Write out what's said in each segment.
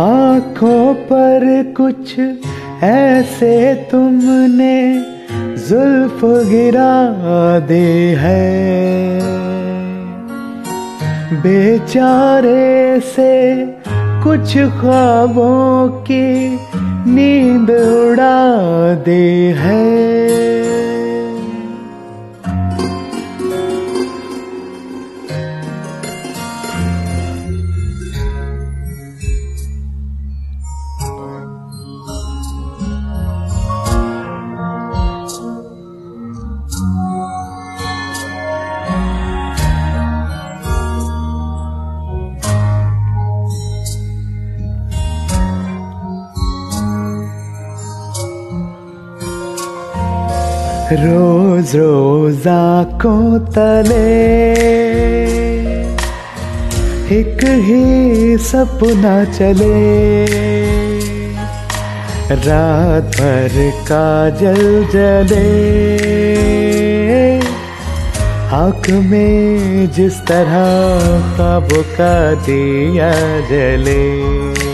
आँखों पर कुछ ऐसे तुमने जुल्फ गिरा दे है। बेचारे से कुछ ख्वाबों की नींद उड़ा दे है। रोज रोज आँखों तले। एक ही सपना चले। रात भर का जल। जले आँख में जिस तरह का दिया जले।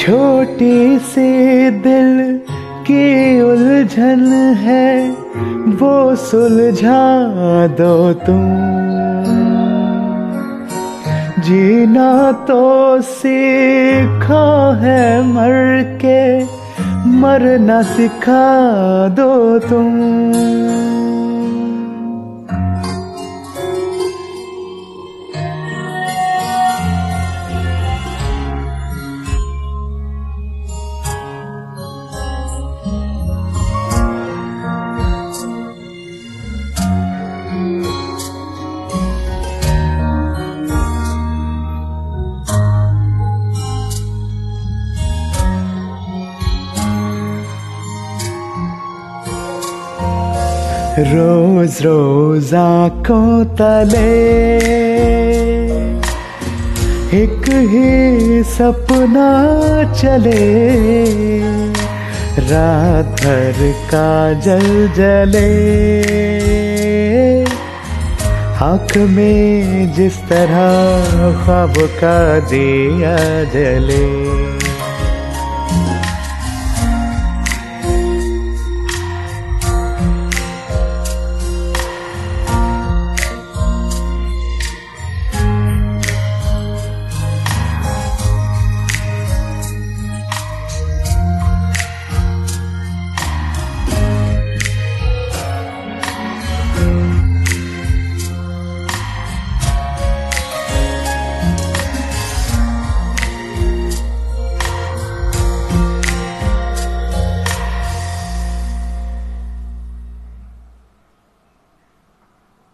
छोटी सी दिल की उलझन है, वो सुलझा दो तुम। जीना तो सीखा है मर के मरना सिखा दो तुम। रोज रोज आँखों तले। एक ही सपना चले। रात भर का जल जले। आँख में जिस तरह ख्वाब का दिया जले।